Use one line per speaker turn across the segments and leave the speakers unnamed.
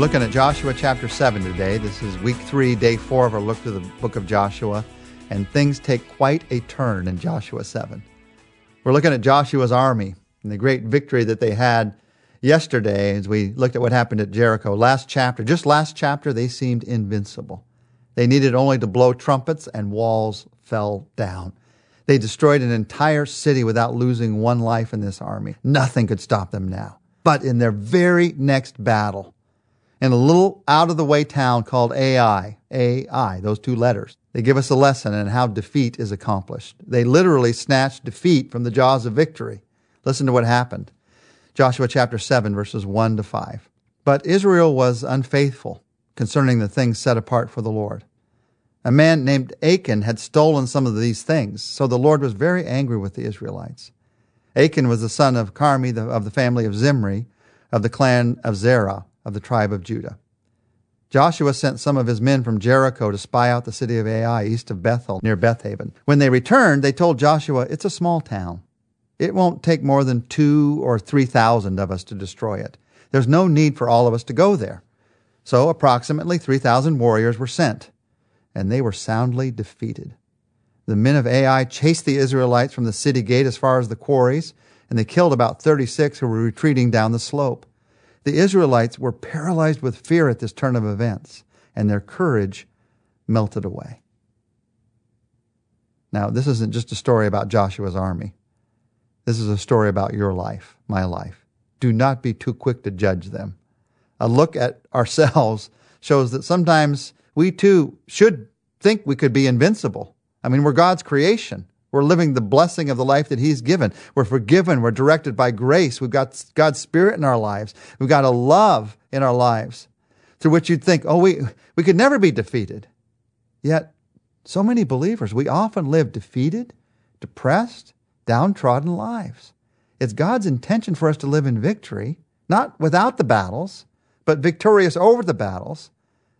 looking at Joshua chapter 7 today. This is week 3, day 4 of our look through the book of Joshua, and things take quite a turn in Joshua 7. We're looking at Joshua's army and the great victory that they had yesterday as we looked at what happened at Jericho. Last chapter, just last chapter, they seemed invincible. They needed only to blow trumpets and walls fell down. They destroyed an entire city without losing one life in this army. Nothing could stop them now. But in their very next battle, in a little out of the way town called Ai, AI, those two letters, they give us a lesson in how defeat is accomplished. They literally snatched defeat from the jaws of victory. Listen to what happened. Joshua chapter 7, verses 1 to 5. But Israel was unfaithful concerning the things set apart for the Lord. A man named Achan had stolen some of these things, so the Lord was very angry with the Israelites. Achan was the son of Carmi of the family of Zimri, of the clan of Zerah, of the tribe of Judah. Joshua sent some of his men from Jericho to spy out the city of Ai east of Bethel, near Bethaven. When they returned, they told Joshua, It's a small town. It won't take more than two or three thousand of us to destroy it. There's no need for all of us to go there. So approximately 3,000 warriors were sent, and they were soundly defeated. The men of Ai chased the Israelites from the city gate as far as the quarries, and they killed about 36 who were retreating down the slope. The Israelites were paralyzed with fear at this turn of events, and their courage melted away. Now, this isn't just a story about Joshua's army. This is a story about your life, my life. Do not be too quick to judge them. A look at ourselves shows that sometimes we too should think we could be invincible. I mean, we're God's creation. We're living the blessing of the life that He's given. We're forgiven. We're directed by grace. We've got God's Spirit in our lives. We've got a love in our lives through which you'd think, oh, we, we could never be defeated. Yet, so many believers, we often live defeated, depressed, downtrodden lives. It's God's intention for us to live in victory, not without the battles, but victorious over the battles.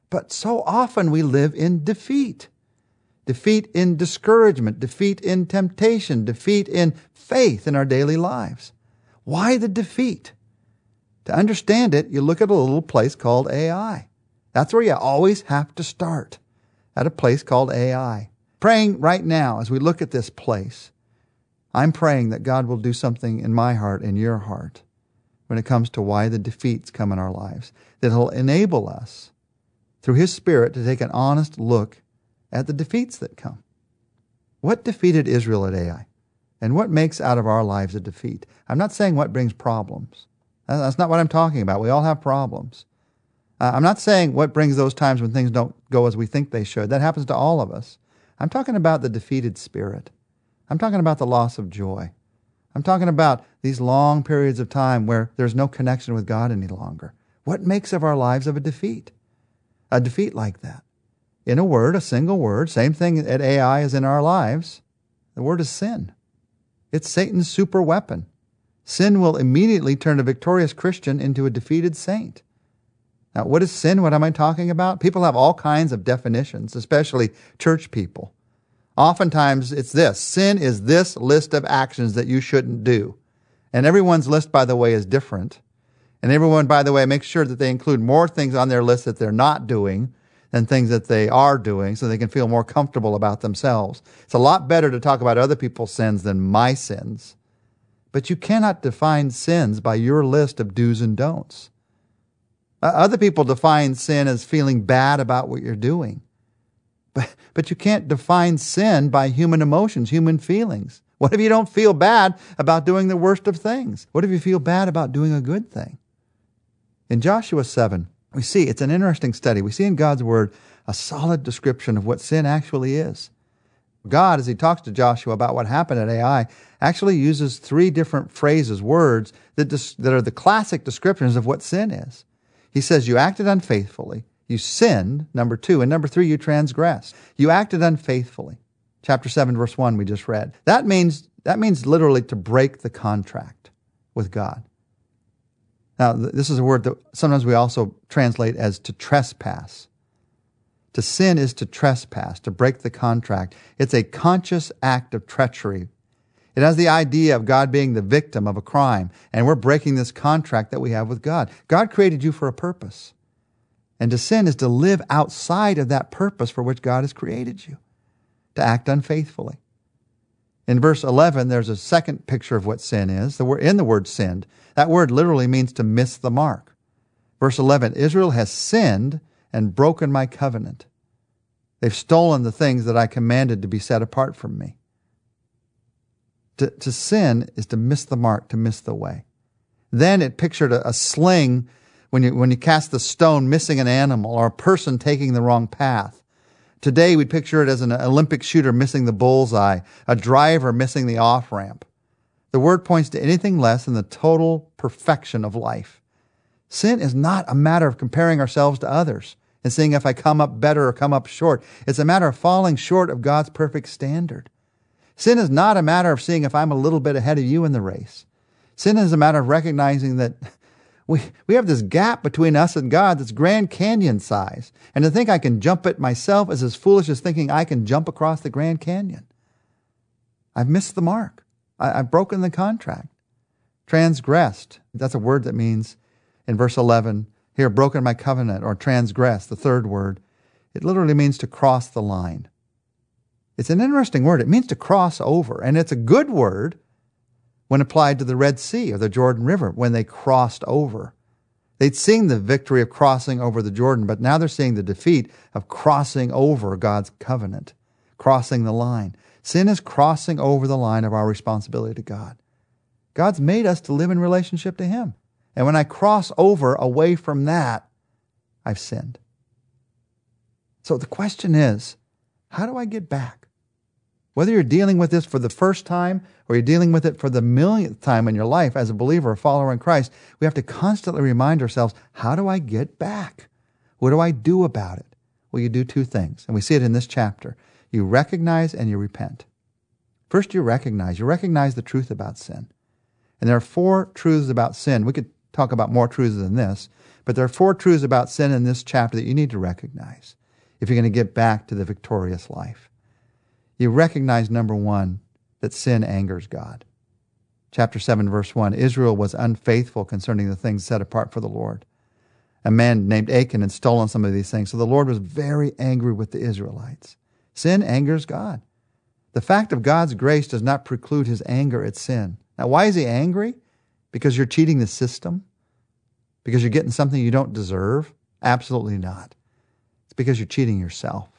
But so often we live in defeat defeat in discouragement, defeat in temptation, defeat in faith in our daily lives. Why the defeat? To understand it, you look at a little place called Ai. That's where you always have to start, at a place called Ai. Praying right now as we look at this place, I'm praying that God will do something in my heart and your heart when it comes to why the defeats come in our lives, that He'll enable us through His Spirit to take an honest look at the defeats that come. What defeated Israel at Ai? And what makes out of our lives a defeat? I'm not saying what brings problems. That's not what I'm talking about. We all have problems. Uh, I'm not saying what brings those times when things don't go as we think they should. That happens to all of us. I'm talking about the defeated spirit. I'm talking about the loss of joy. I'm talking about these long periods of time where there's no connection with God any longer. What makes of our lives of a defeat? A defeat like that in a word, a single word, same thing at Ai as in our lives. The word is sin. It's Satan's super weapon. Sin will immediately turn a victorious Christian into a defeated saint. Now, what is sin? What am I talking about? People have all kinds of definitions, especially church people. Oftentimes, it's this sin is this list of actions that you shouldn't do. And everyone's list, by the way, is different. And everyone, by the way, makes sure that they include more things on their list that they're not doing than things that they are doing so they can feel more comfortable about themselves. It's a lot better to talk about other people's sins than my sins. But you cannot define sins by your list of do's and don'ts. Uh, other people define sin as feeling bad about what you're doing. But, but you can't define sin by human emotions, human feelings. What if you don't feel bad about doing the worst of things? What if you feel bad about doing a good thing? In Joshua 7, we see it's an interesting study. We see in God's Word a solid description of what sin actually is. God, as he talks to Joshua about what happened at Ai, actually uses three different phrases, words that, dis- that are the classic descriptions of what sin is. He says, You acted unfaithfully. You sinned, number two. And number three, you transgressed. You acted unfaithfully. Chapter 7, verse 1, we just read. That means, that means literally to break the contract with God. Now, this is a word that sometimes we also translate as to trespass. To sin is to trespass, to break the contract. It's a conscious act of treachery. It has the idea of God being the victim of a crime, and we're breaking this contract that we have with God. God created you for a purpose. And to sin is to live outside of that purpose for which God has created you, to act unfaithfully. In verse 11, there's a second picture of what sin is. The word, in the word sinned, that word literally means to miss the mark. Verse 11 Israel has sinned and broken my covenant. They've stolen the things that I commanded to be set apart from me. To, to sin is to miss the mark, to miss the way. Then it pictured a, a sling when you, when you cast the stone missing an animal or a person taking the wrong path. Today we'd picture it as an Olympic shooter missing the bullseye, a driver missing the off ramp. The word points to anything less than the total perfection of life. Sin is not a matter of comparing ourselves to others and seeing if I come up better or come up short. It's a matter of falling short of God's perfect standard. Sin is not a matter of seeing if I'm a little bit ahead of you in the race. Sin is a matter of recognizing that we, we have this gap between us and God that's Grand Canyon size. And to think I can jump it myself is as foolish as thinking I can jump across the Grand Canyon. I've missed the mark. I, I've broken the contract. Transgressed. That's a word that means in verse 11, here, broken my covenant or transgressed, the third word. It literally means to cross the line. It's an interesting word. It means to cross over, and it's a good word when applied to the Red Sea or the Jordan River when they crossed over. They'd seen the victory of crossing over the Jordan, but now they're seeing the defeat of crossing over God's covenant, crossing the line. Sin is crossing over the line of our responsibility to God. God's made us to live in relationship to Him. And when I cross over away from that, I've sinned. So the question is, how do I get back? Whether you're dealing with this for the first time or you're dealing with it for the millionth time in your life as a believer, a follower in Christ, we have to constantly remind ourselves, how do I get back? What do I do about it? Well, you do two things, and we see it in this chapter. You recognize and you repent. First, you recognize. You recognize the truth about sin. And there are four truths about sin. We could talk about more truths than this, but there are four truths about sin in this chapter that you need to recognize if you're going to get back to the victorious life. You recognize, number one, that sin angers God. Chapter 7, verse 1 Israel was unfaithful concerning the things set apart for the Lord. A man named Achan had stolen some of these things, so the Lord was very angry with the Israelites. Sin angers God. The fact of God's grace does not preclude his anger at sin. Now, why is he angry? Because you're cheating the system? Because you're getting something you don't deserve? Absolutely not. It's because you're cheating yourself.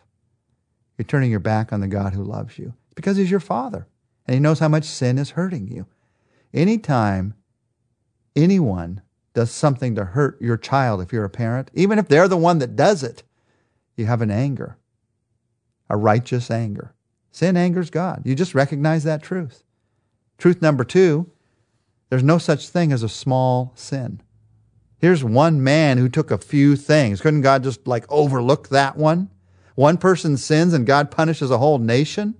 You're turning your back on the God who loves you. Because he's your father and he knows how much sin is hurting you. Anytime anyone does something to hurt your child, if you're a parent, even if they're the one that does it, you have an anger, a righteous anger. Sin angers God. You just recognize that truth. Truth number two there's no such thing as a small sin. Here's one man who took a few things. Couldn't God just like overlook that one? One person sins and God punishes a whole nation?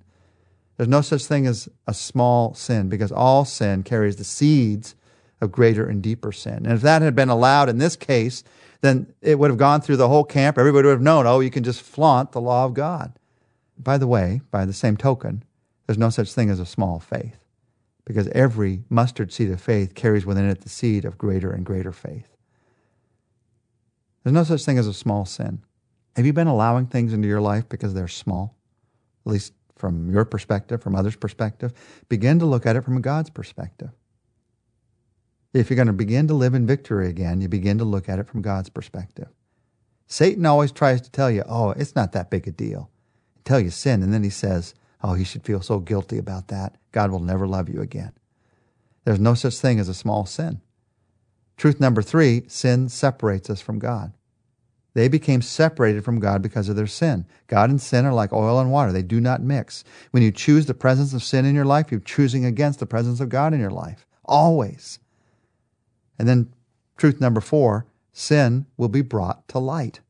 There's no such thing as a small sin because all sin carries the seeds of greater and deeper sin. And if that had been allowed in this case, then it would have gone through the whole camp. Everybody would have known, oh, you can just flaunt the law of God. By the way, by the same token, there's no such thing as a small faith because every mustard seed of faith carries within it the seed of greater and greater faith. There's no such thing as a small sin. Have you been allowing things into your life because they're small? At least from your perspective, from others' perspective. Begin to look at it from God's perspective. If you're going to begin to live in victory again, you begin to look at it from God's perspective. Satan always tries to tell you, oh, it's not that big a deal. Tell you sin, and then he says, oh, he should feel so guilty about that. God will never love you again. There's no such thing as a small sin. Truth number three sin separates us from God. They became separated from God because of their sin. God and sin are like oil and water, they do not mix. When you choose the presence of sin in your life, you're choosing against the presence of God in your life. Always. And then, truth number four sin will be brought to light.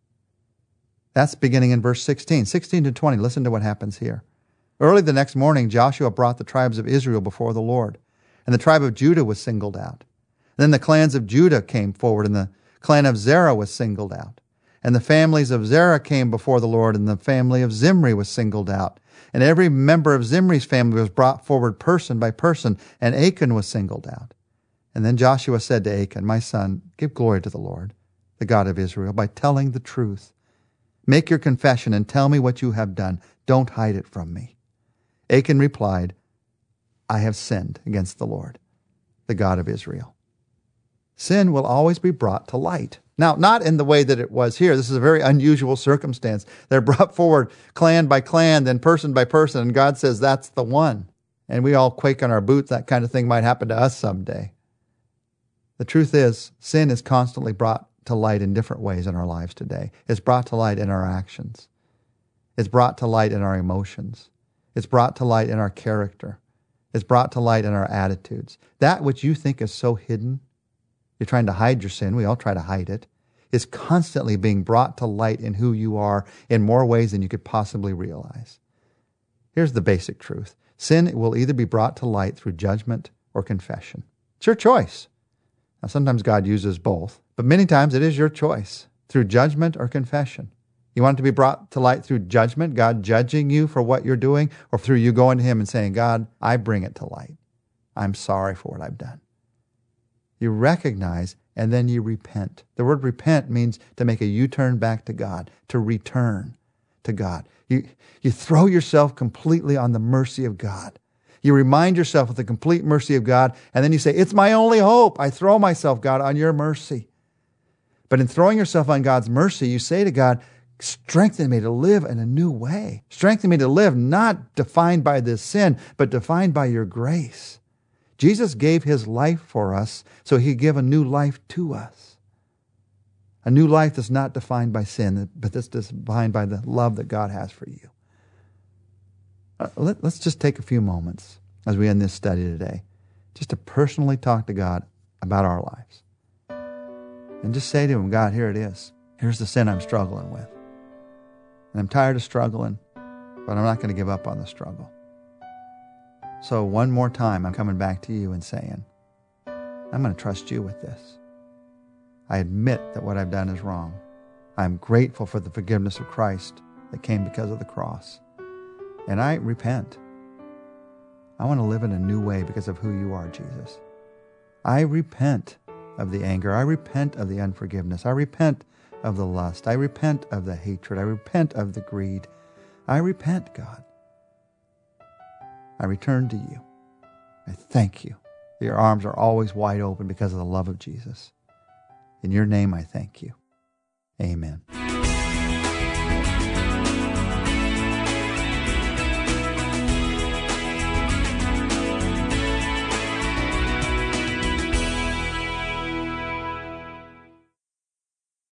That's beginning in verse 16. 16 to 20. Listen to what happens here. Early the next morning, Joshua brought the tribes of Israel before the Lord, and the tribe of Judah was singled out. Then the clans of Judah came forward, and the clan of Zerah was singled out. And the families of Zerah came before the Lord, and the family of Zimri was singled out. And every member of Zimri's family was brought forward person by person, and Achan was singled out. And then Joshua said to Achan, My son, give glory to the Lord. the God of Israel, by telling the truth. Make your confession and tell me what you have done. Don't hide it from me. Achan replied, I have sinned against the Lord, the God of Israel. Sin will always be brought to light. Now, not in the way that it was here. This is a very unusual circumstance. They're brought forward clan by clan, then person by person, and God says that's the one. And we all quake on our boots. That kind of thing might happen to us someday. The truth is, sin is constantly brought to light in different ways in our lives today. It's brought to light in our actions. It's brought to light in our emotions. It's brought to light in our character. It's brought to light in our attitudes. That which you think is so hidden, you're trying to hide your sin. We all try to hide it. it. Is constantly being brought to light in who you are in more ways than you could possibly realize. Here's the basic truth sin will either be brought to light through judgment or confession. It's your choice. Now, sometimes God uses both, but many times it is your choice through judgment or confession. You want it to be brought to light through judgment, God judging you for what you're doing, or through you going to Him and saying, God, I bring it to light. I'm sorry for what I've done. You recognize and then you repent. The word repent means to make a U turn back to God, to return to God. You, you throw yourself completely on the mercy of God. You remind yourself of the complete mercy of God, and then you say, It's my only hope. I throw myself, God, on your mercy. But in throwing yourself on God's mercy, you say to God, Strengthen me to live in a new way. Strengthen me to live not defined by this sin, but defined by your grace. Jesus gave his life for us so he could give a new life to us. A new life that's not defined by sin, but that's defined by the love that God has for you. Uh, let, us just take a few moments as we end this study today, just to personally talk to God about our lives. And just say to Him, God, here it is. Here's the sin I'm struggling with. And I'm tired of struggling, but I'm not going to give up on the struggle. So, one more time, I'm coming back to you and saying, I'm going to trust you with this. I admit that what I've done is wrong. I'm grateful for the forgiveness of Christ that came because of the cross. And I repent. I want to live in a new way because of who you are, Jesus. I repent of the anger. I repent of the unforgiveness. I repent of the lust. I repent of the hatred. I repent of the greed. I repent, God. I return to you. I thank you. Your arms are always wide open because of the love of Jesus. In your name, I thank you. Amen.